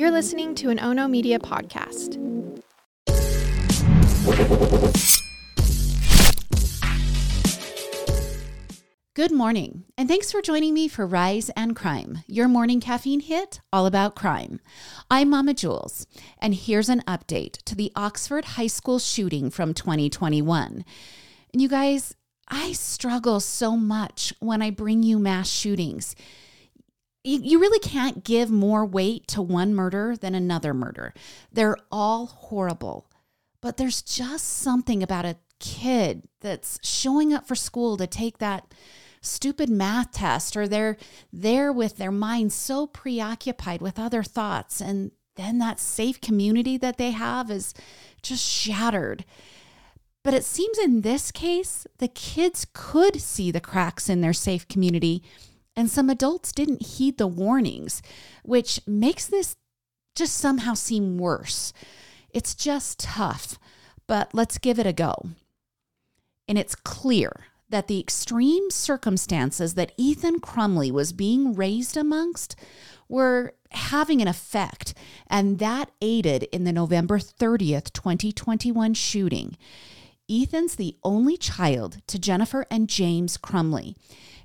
You're listening to an Ono Media podcast. Good morning, and thanks for joining me for Rise and Crime, your morning caffeine hit all about crime. I'm Mama Jules, and here's an update to the Oxford High School shooting from 2021. And you guys, I struggle so much when I bring you mass shootings you really can't give more weight to one murder than another murder. They're all horrible. But there's just something about a kid that's showing up for school to take that stupid math test or they're there with their mind so preoccupied with other thoughts and then that safe community that they have is just shattered. But it seems in this case, the kids could see the cracks in their safe community and some adults didn't heed the warnings, which makes this just somehow seem worse. It's just tough, but let's give it a go. And it's clear that the extreme circumstances that Ethan Crumbley was being raised amongst were having an effect, and that aided in the November 30th, 2021 shooting. Ethan's the only child to Jennifer and James Crumbley.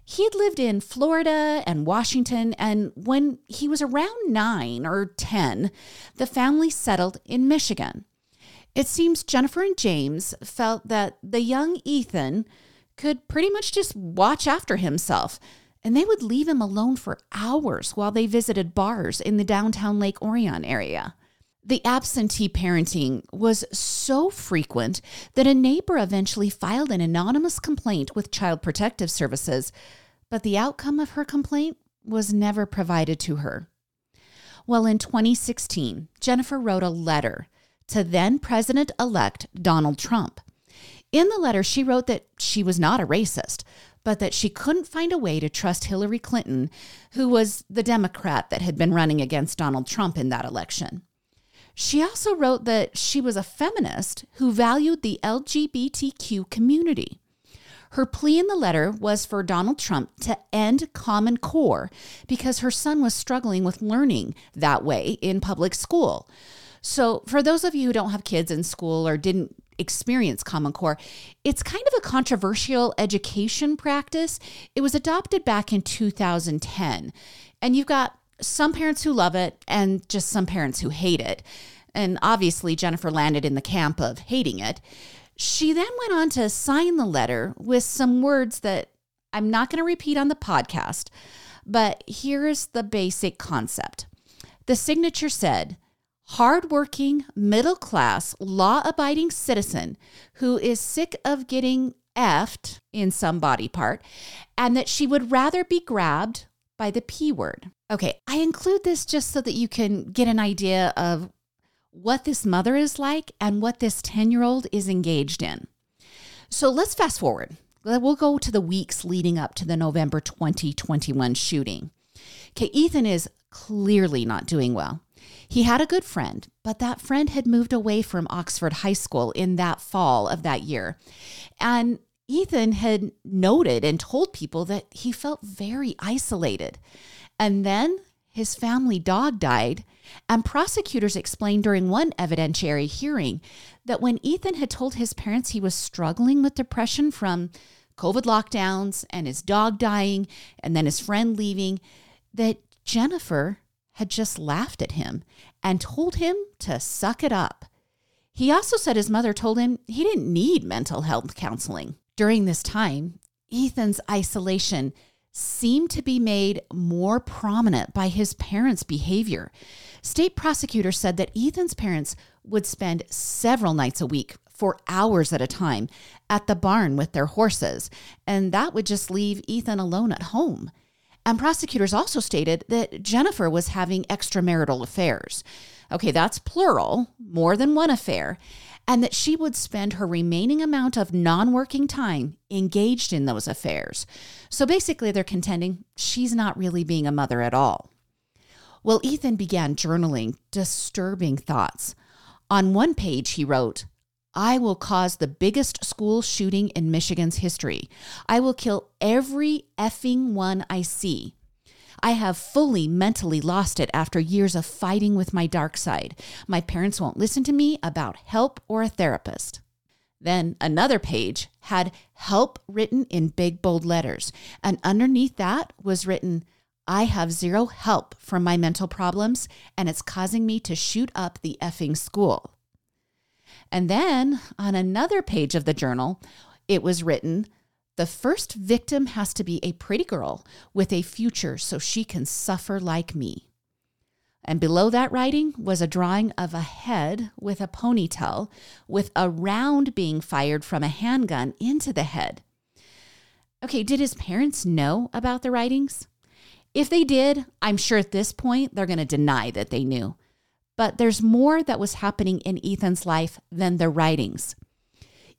He had lived in Florida and Washington, and when he was around nine or 10, the family settled in Michigan. It seems Jennifer and James felt that the young Ethan could pretty much just watch after himself, and they would leave him alone for hours while they visited bars in the downtown Lake Orion area. The absentee parenting was so frequent that a neighbor eventually filed an anonymous complaint with Child Protective Services, but the outcome of her complaint was never provided to her. Well, in 2016, Jennifer wrote a letter to then President elect Donald Trump. In the letter, she wrote that she was not a racist, but that she couldn't find a way to trust Hillary Clinton, who was the Democrat that had been running against Donald Trump in that election. She also wrote that she was a feminist who valued the LGBTQ community. Her plea in the letter was for Donald Trump to end Common Core because her son was struggling with learning that way in public school. So, for those of you who don't have kids in school or didn't experience Common Core, it's kind of a controversial education practice. It was adopted back in 2010. And you've got some parents who love it and just some parents who hate it. And obviously, Jennifer landed in the camp of hating it. She then went on to sign the letter with some words that I'm not going to repeat on the podcast, but here's the basic concept. The signature said, hardworking, middle class, law abiding citizen who is sick of getting effed in some body part, and that she would rather be grabbed by the P word. Okay, I include this just so that you can get an idea of what this mother is like and what this 10 year old is engaged in. So let's fast forward. We'll go to the weeks leading up to the November 2021 shooting. Okay, Ethan is clearly not doing well. He had a good friend, but that friend had moved away from Oxford High School in that fall of that year. And Ethan had noted and told people that he felt very isolated. And then his family dog died, and prosecutors explained during one evidentiary hearing that when Ethan had told his parents he was struggling with depression from COVID lockdowns and his dog dying and then his friend leaving, that Jennifer had just laughed at him and told him to suck it up. He also said his mother told him he didn't need mental health counseling. During this time, Ethan's isolation seemed to be made more prominent by his parents' behavior. State prosecutors said that Ethan's parents would spend several nights a week for hours at a time at the barn with their horses, and that would just leave Ethan alone at home. And prosecutors also stated that Jennifer was having extramarital affairs. Okay, that's plural, more than one affair, and that she would spend her remaining amount of non working time engaged in those affairs. So basically, they're contending she's not really being a mother at all. Well, Ethan began journaling disturbing thoughts. On one page, he wrote, I will cause the biggest school shooting in Michigan's history. I will kill every effing one I see. I have fully mentally lost it after years of fighting with my dark side. My parents won't listen to me about help or a therapist. Then another page had help written in big bold letters, and underneath that was written, I have zero help from my mental problems, and it's causing me to shoot up the effing school. And then on another page of the journal, it was written, the first victim has to be a pretty girl with a future so she can suffer like me. And below that writing was a drawing of a head with a ponytail, with a round being fired from a handgun into the head. Okay, did his parents know about the writings? If they did, I'm sure at this point they're going to deny that they knew. But there's more that was happening in Ethan's life than the writings.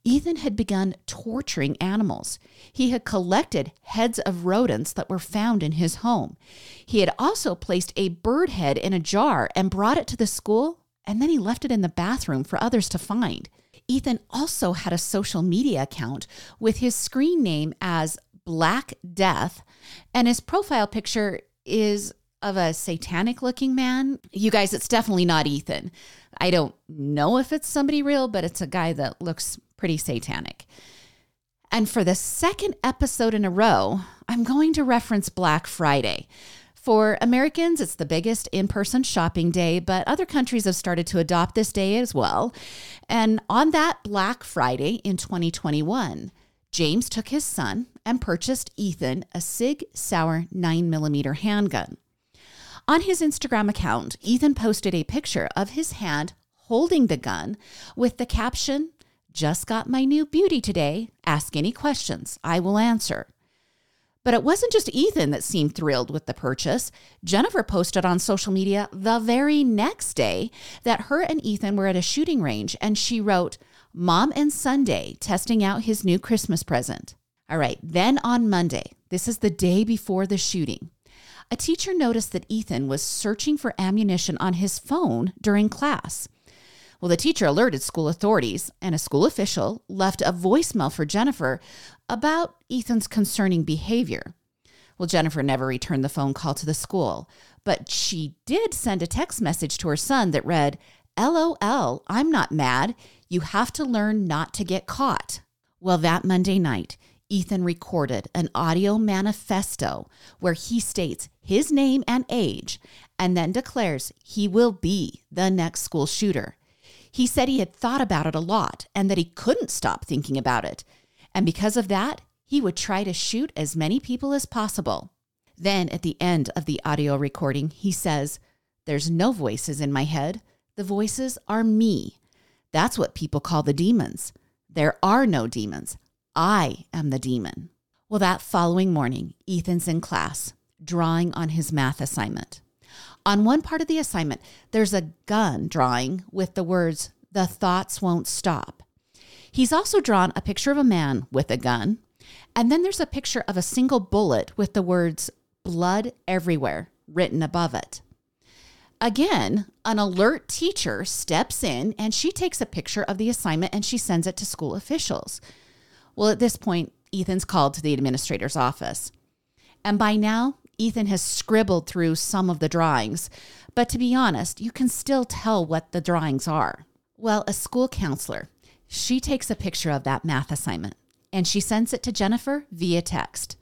Ethan had begun torturing animals. He had collected heads of rodents that were found in his home. He had also placed a bird head in a jar and brought it to the school, and then he left it in the bathroom for others to find. Ethan also had a social media account with his screen name as Black Death, and his profile picture is of a satanic looking man. You guys, it's definitely not Ethan. I don't know if it's somebody real, but it's a guy that looks pretty satanic. And for the second episode in a row, I'm going to reference Black Friday. For Americans, it's the biggest in person shopping day, but other countries have started to adopt this day as well. And on that Black Friday in 2021, James took his son and purchased Ethan a Sig Sauer 9mm handgun. On his Instagram account, Ethan posted a picture of his hand holding the gun with the caption, Just got my new beauty today. Ask any questions, I will answer. But it wasn't just Ethan that seemed thrilled with the purchase. Jennifer posted on social media the very next day that her and Ethan were at a shooting range and she wrote, Mom and Sunday testing out his new Christmas present. All right, then on Monday, this is the day before the shooting, a teacher noticed that Ethan was searching for ammunition on his phone during class. Well, the teacher alerted school authorities, and a school official left a voicemail for Jennifer about Ethan's concerning behavior. Well, Jennifer never returned the phone call to the school, but she did send a text message to her son that read, LOL, I'm not mad. You have to learn not to get caught. Well, that Monday night, Ethan recorded an audio manifesto where he states his name and age and then declares he will be the next school shooter. He said he had thought about it a lot and that he couldn't stop thinking about it. And because of that, he would try to shoot as many people as possible. Then at the end of the audio recording, he says, There's no voices in my head. The voices are me. That's what people call the demons. There are no demons. I am the demon. Well, that following morning, Ethan's in class, drawing on his math assignment. On one part of the assignment, there's a gun drawing with the words, The thoughts won't stop. He's also drawn a picture of a man with a gun, and then there's a picture of a single bullet with the words, Blood everywhere, written above it. Again, an alert teacher steps in and she takes a picture of the assignment and she sends it to school officials. Well, at this point, Ethan's called to the administrator's office. And by now, Ethan has scribbled through some of the drawings, but to be honest, you can still tell what the drawings are. Well, a school counselor, she takes a picture of that math assignment and she sends it to Jennifer via text.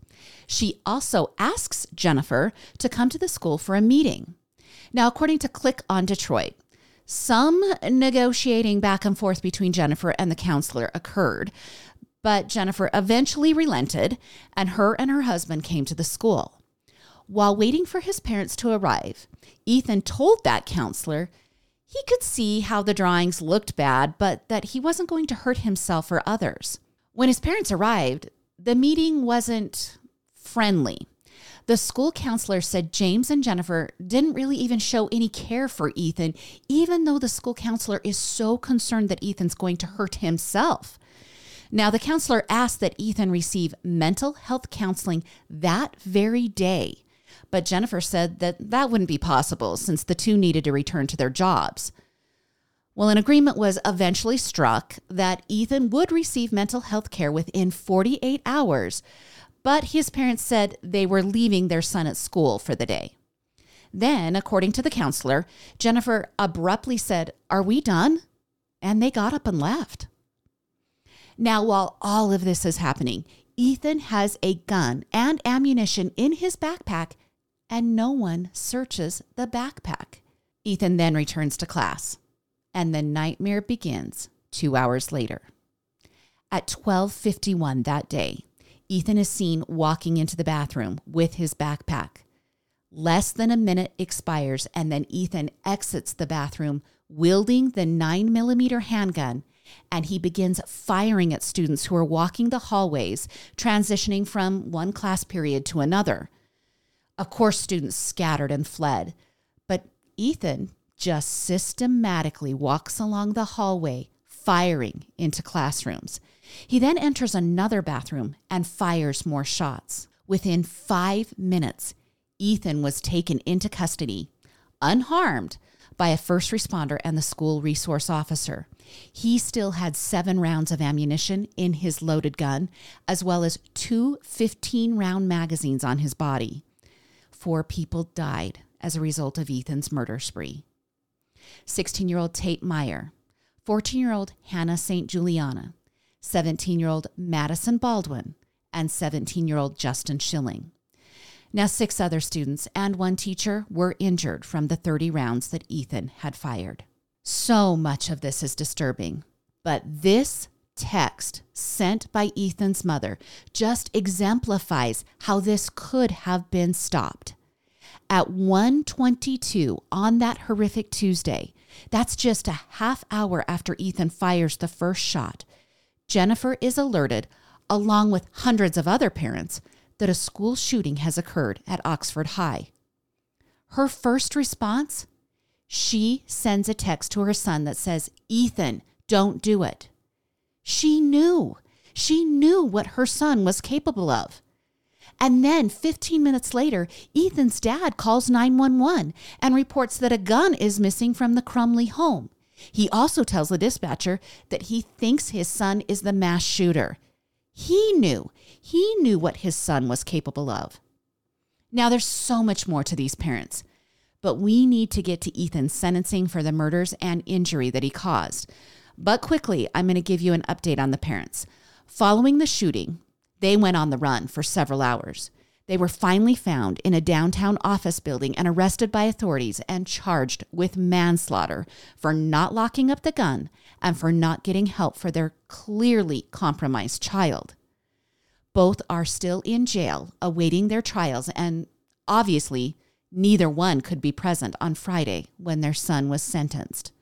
She also asks Jennifer to come to the school for a meeting. Now, according to Click on Detroit, some negotiating back and forth between Jennifer and the counselor occurred, but Jennifer eventually relented, and her and her husband came to the school. While waiting for his parents to arrive, Ethan told that counselor he could see how the drawings looked bad, but that he wasn't going to hurt himself or others. When his parents arrived, the meeting wasn't friendly, The school counselor said James and Jennifer didn't really even show any care for Ethan, even though the school counselor is so concerned that Ethan's going to hurt himself. Now, the counselor asked that Ethan receive mental health counseling that very day, but Jennifer said that that wouldn't be possible since the two needed to return to their jobs. Well, an agreement was eventually struck that Ethan would receive mental health care within 48 hours, but his parents said they were leaving their son at school for the day. Then, according to the counselor, Jennifer abruptly said, Are we done? And they got up and left. Now, while all of this is happening, Ethan has a gun and ammunition in his backpack, and no one searches the backpack. Ethan then returns to class, and the nightmare begins 2 hours later. At 12:51 that day, Ethan is seen walking into the bathroom with his backpack. Less than a minute expires, and then Ethan exits the bathroom wielding the 9mm handgun and he begins firing at students who are walking the hallways, transitioning from one class period to another. Of course, students scattered and fled, but Ethan just systematically walks along the hallway, firing into classrooms. He then enters another bathroom and fires more shots. Within five minutes, Ethan was taken into custody, unharmed, by a first responder and the school resource officer. He still had seven rounds of ammunition in his loaded gun, as well as two 15 round magazines on his body. Four people died as a result of Ethan's murder spree 16 year old Tate Myre, 14 year old Hannah St. Juliana, 17 year old Madison Baldwin, and 17 year old Justin Shilling. Now, six other students and one teacher were injured from the 30 rounds that Ethan had fired. So much of this is disturbing, but this text sent by Ethan's mother just exemplifies how this could have been stopped. At 1:22 on that horrific Tuesday, that's just a half hour after Ethan fires the first shot. Jennifer is alerted, along with hundreds of other parents, that a school shooting has occurred at Oxford High. Her first response? She sends a text to her son that says, Ethan, don't do it. She knew. She knew what her son was capable of. And then 15 minutes later, Ethan's dad calls 911 and reports that a gun is missing from the Crumbley home. He also tells the dispatcher that he thinks his son is the mass shooter. He knew. He knew what his son was capable of. Now, there's so much more to these parents, but we need to get to Ethan's sentencing for the murders and injury that he caused. But quickly, I'm going to give you an update on the parents. Following the shooting, they went on the run for several hours. They were finally found in a downtown office building and arrested by authorities and charged with manslaughter for not locking up the gun and for not getting help for their clearly compromised child. Both are still in jail awaiting their trials, and obviously, neither one could be present on Friday when their son was sentenced.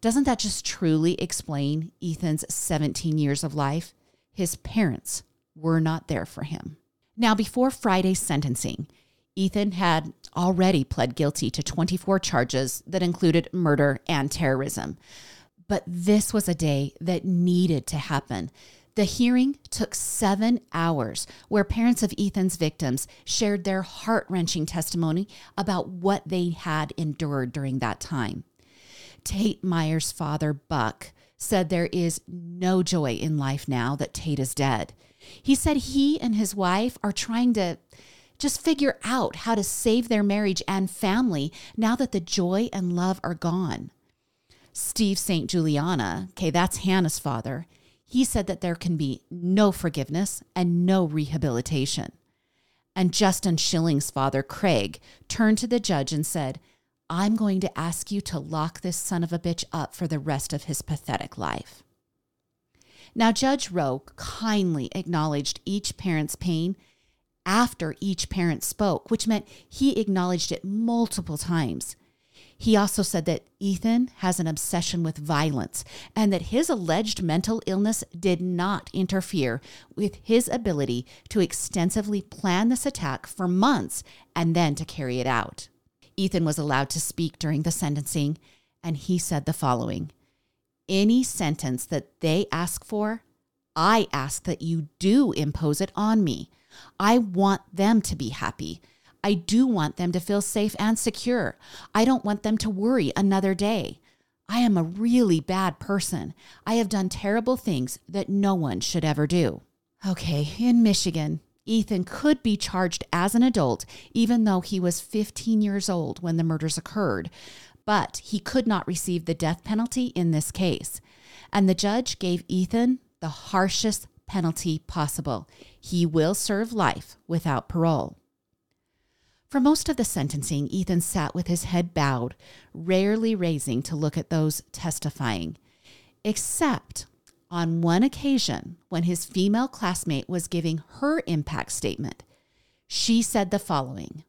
Doesn't that just truly explain Ethan's 17 years of life? His parents were not there for him. Now, before Friday's sentencing, Ethan had already pled guilty to 24 charges that included murder and terrorism. But this was a day that needed to happen. The hearing took seven hours, where parents of Ethan's victims shared their heart wrenching testimony about what they had endured during that time. Tate Myre's father, Buck, said there is no joy in life now that Tate is dead. He said he and his wife are trying to just figure out how to save their marriage and family now that the joy and love are gone. Steve St. Juliana, okay, that's Hannah's father, he said that there can be no forgiveness and no rehabilitation. And Justin Shilling's father, Craig, turned to the judge and said, I'm going to ask you to lock this son of a bitch up for the rest of his pathetic life. Now, Judge Rowe kindly acknowledged each parent's pain after each parent spoke, which meant he acknowledged it multiple times. He also said that Ethan has an obsession with violence and that his alleged mental illness did not interfere with his ability to extensively plan this attack for months and then to carry it out. Ethan was allowed to speak during the sentencing, and he said the following Any sentence that they ask for, I ask that you do impose it on me. I want them to be happy. I do want them to feel safe and secure. I don't want them to worry another day. I am a really bad person. I have done terrible things that no one should ever do. Okay, in Michigan, Ethan could be charged as an adult, even though he was 15 years old when the murders occurred, but he could not receive the death penalty in this case. And the judge gave Ethan the harshest penalty possible. He will serve life without parole. For most of the sentencing, Ethan sat with his head bowed, rarely raising to look at those testifying, except on one occasion when his female classmate was giving her impact statement. She said the following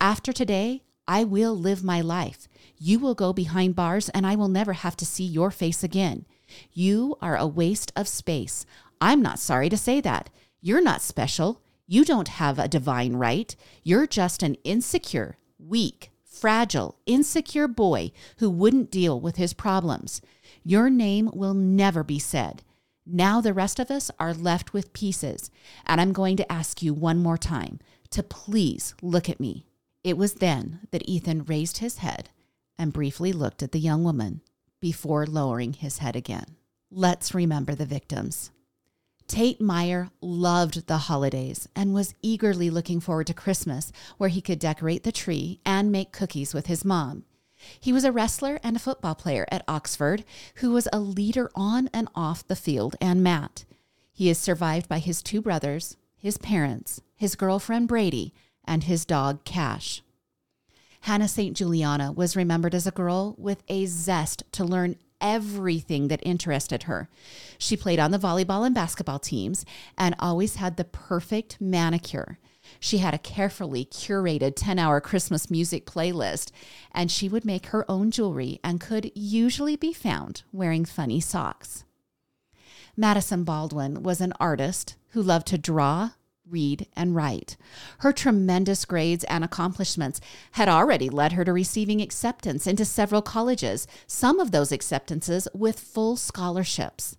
After today, I will live my life. You will go behind bars, and I will never have to see your face again. You are a waste of space. I'm not sorry to say that. You're not special. You don't have a divine right. You're just an insecure, weak, fragile, insecure boy who wouldn't deal with his problems. Your name will never be said. Now the rest of us are left with pieces, and I'm going to ask you one more time to please look at me. It was then that Ethan raised his head and briefly looked at the young woman before lowering his head again. Let's remember the victims. Tate Myre loved the holidays and was eagerly looking forward to Christmas, where he could decorate the tree and make cookies with his mom. He was a wrestler and a football player at Oxford who was a leader on and off the field and mat. He is survived by his two brothers, his parents, his girlfriend Brady, and his dog Cash. Hannah St. Juliana was remembered as a girl with a zest to learn everything that interested her. She played on the volleyball and basketball teams and always had the perfect manicure. She had a carefully curated 10 hour Christmas music playlist, and she would make her own jewelry and could usually be found wearing funny socks. Madison Baldwin was an artist who loved to draw, read, and write. Her tremendous grades and accomplishments had already led her to receiving acceptance into several colleges, some of those acceptances with full scholarships.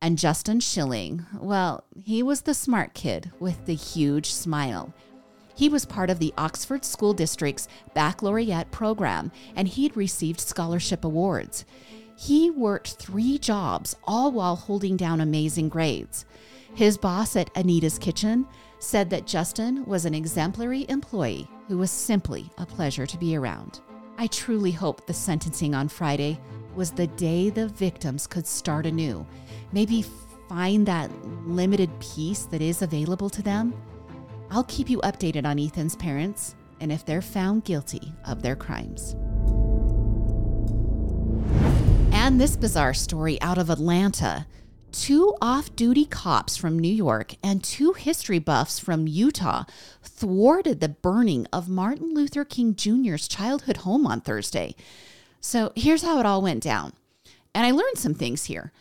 And Justin Shilling, well, he was the smart kid with the huge smile. He was part of the Oxford School District's baccalaureate program, and he'd received scholarship awards. He worked three jobs, all while holding down amazing grades. His boss at Anita's Kitchen said that Justin was an exemplary employee who was simply a pleasure to be around. I truly hope the sentencing on Friday was the day the victims could start anew. Maybe find that limited peace that is available to them. I'll keep you updated on Ethan's parents and if they're found guilty of their crimes. And this bizarre story out of Atlanta two off duty cops from New York and two history buffs from Utah thwarted the burning of Martin Luther King Jr.'s childhood home on Thursday. So here's how it all went down. And I learned some things here.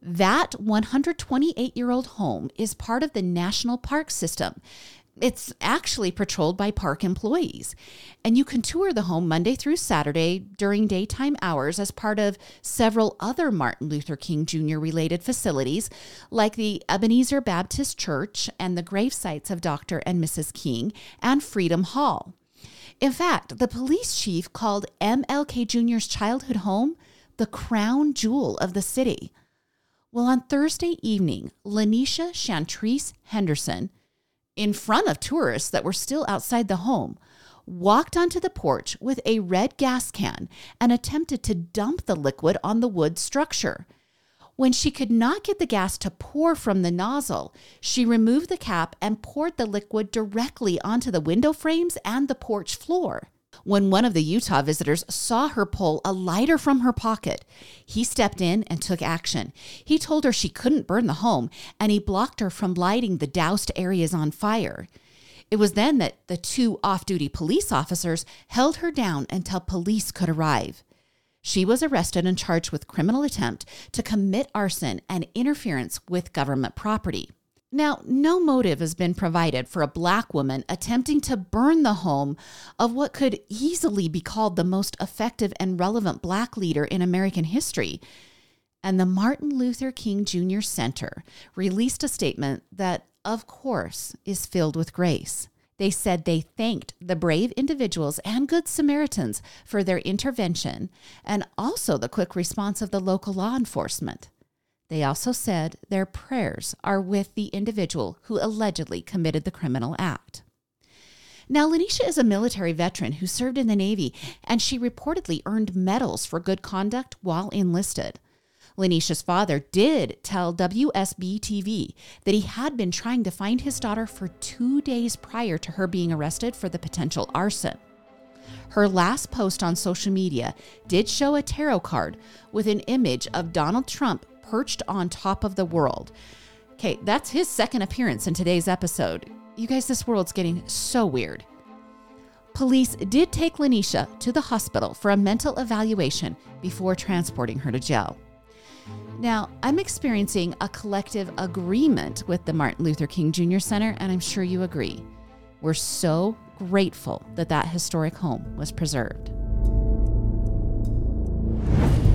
That 128 year old home is part of the National Park System. It's actually patrolled by park employees. And you can tour the home Monday through Saturday during daytime hours as part of several other Martin Luther King Jr. related facilities, like the Ebenezer Baptist Church and the grave sites of Dr. and Mrs. King and Freedom Hall. In fact, the police chief called MLK Jr.'s childhood home the crown jewel of the city. Well, on Thursday evening, Lanisha Chantrice Henderson, in front of tourists that were still outside the home, walked onto the porch with a red gas can and attempted to dump the liquid on the wood structure. When she could not get the gas to pour from the nozzle, she removed the cap and poured the liquid directly onto the window frames and the porch floor. When one of the Utah visitors saw her pull a lighter from her pocket, he stepped in and took action. He told her she couldn't burn the home, and he blocked her from lighting the doused areas on fire. It was then that the two off duty police officers held her down until police could arrive. She was arrested and charged with criminal attempt to commit arson and interference with government property. Now, no motive has been provided for a black woman attempting to burn the home of what could easily be called the most effective and relevant black leader in American history. And the Martin Luther King Jr. Center released a statement that, of course, is filled with grace. They said they thanked the brave individuals and Good Samaritans for their intervention and also the quick response of the local law enforcement. They also said their prayers are with the individual who allegedly committed the criminal act. Now, Lanisha is a military veteran who served in the Navy, and she reportedly earned medals for good conduct while enlisted. Lanisha's father did tell WSB TV that he had been trying to find his daughter for two days prior to her being arrested for the potential arson. Her last post on social media did show a tarot card with an image of Donald Trump perched on top of the world. Okay, that's his second appearance in today's episode. You guys, this world's getting so weird. Police did take Lanisha to the hospital for a mental evaluation before transporting her to jail. Now, I'm experiencing a collective agreement with the Martin Luther King Jr. Center, and I'm sure you agree. We're so grateful that that historic home was preserved.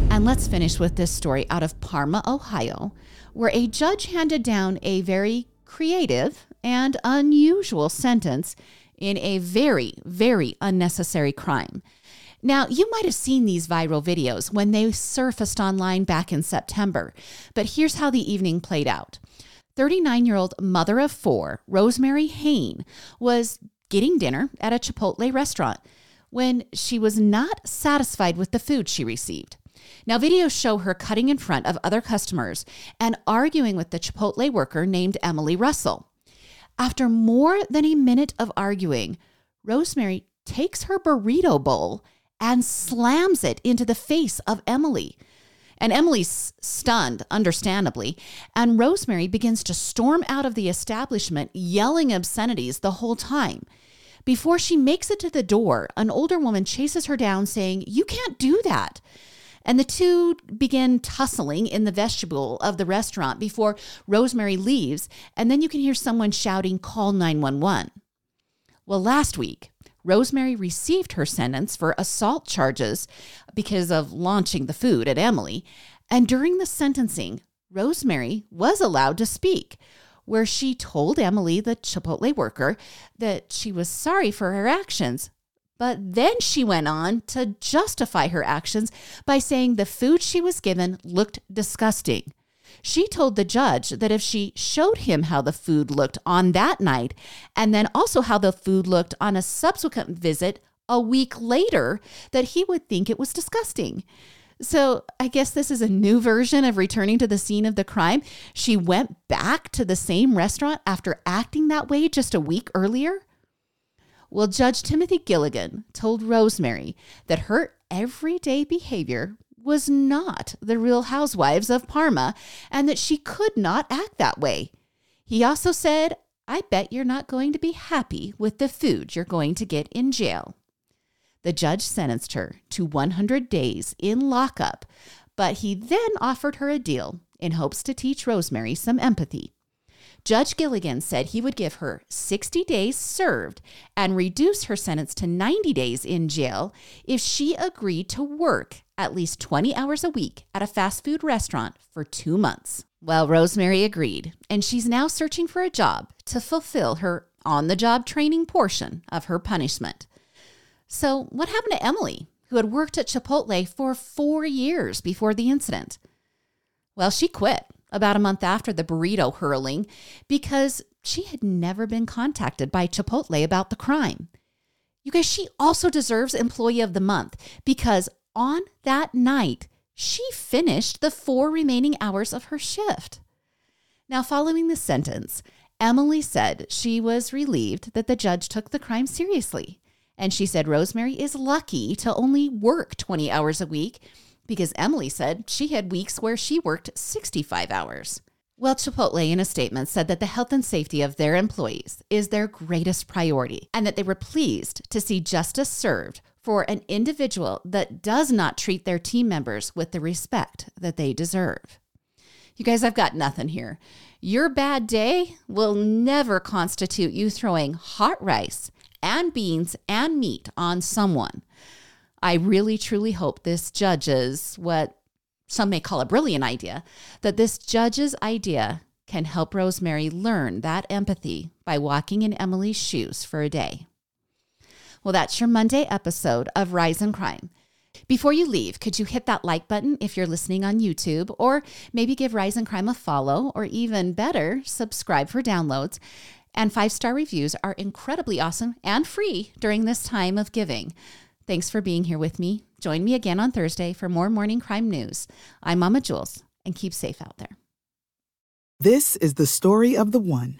And let's finish with this story out of Parma, Ohio, where a judge handed down a very creative and unusual sentence in a very, very unnecessary crime. Now, you might have seen these viral videos when they surfaced online back in September, but here's how the evening played out. 39 year old mother of four, Rosemary Hayne, was getting dinner at a Chipotle restaurant when she was not satisfied with the food she received. Now, videos show her cutting in front of other customers and arguing with the Chipotle worker named Emily Russell. After more than a minute of arguing, Rosemary takes her burrito bowl and slams it into the face of Emily. And Emily's stunned, understandably, and Rosemary begins to storm out of the establishment, yelling obscenities the whole time. Before she makes it to the door, an older woman chases her down, saying, You can't do that. And the two begin tussling in the vestibule of the restaurant before Rosemary leaves, and then you can hear someone shouting, Call 911. Well, last week, Rosemary received her sentence for assault charges because of launching the food at Emily. And during the sentencing, Rosemary was allowed to speak, where she told Emily, the Chipotle worker, that she was sorry for her actions. But then she went on to justify her actions by saying the food she was given looked disgusting. She told the judge that if she showed him how the food looked on that night, and then also how the food looked on a subsequent visit a week later, that he would think it was disgusting. So I guess this is a new version of returning to the scene of the crime. She went back to the same restaurant after acting that way just a week earlier. Well, Judge Timothy Gilligan told Rosemary that her everyday behavior was not the real housewives of Parma and that she could not act that way. He also said, I bet you're not going to be happy with the food you're going to get in jail. The judge sentenced her to 100 days in lockup, but he then offered her a deal in hopes to teach Rosemary some empathy. Judge Gilligan said he would give her 60 days served and reduce her sentence to 90 days in jail if she agreed to work at least 20 hours a week at a fast food restaurant for two months. Well, Rosemary agreed, and she's now searching for a job to fulfill her on the job training portion of her punishment. So, what happened to Emily, who had worked at Chipotle for four years before the incident? Well, she quit about a month after the burrito hurling because she had never been contacted by Chipotle about the crime. You guys, she also deserves Employee of the Month because on that night, she finished the four remaining hours of her shift. Now, following the sentence, Emily said she was relieved that the judge took the crime seriously. And she said Rosemary is lucky to only work 20 hours a week because Emily said she had weeks where she worked 65 hours. Well, Chipotle, in a statement, said that the health and safety of their employees is their greatest priority and that they were pleased to see justice served for an individual that does not treat their team members with the respect that they deserve. You guys, I've got nothing here. Your bad day will never constitute you throwing hot rice and beans and meat on someone. I really truly hope this judge's what some may call a brilliant idea, that this judge's idea can help Rosemary learn that empathy by walking in Emily's shoes for a day. Well, that's your Monday episode of Rise and Crime. Before you leave, could you hit that like button if you're listening on YouTube, or maybe give Rise and Crime a follow, or even better, subscribe for downloads? And five star reviews are incredibly awesome and free during this time of giving. Thanks for being here with me. Join me again on Thursday for more morning crime news. I'm Mama Jules, and keep safe out there. This is the story of the one.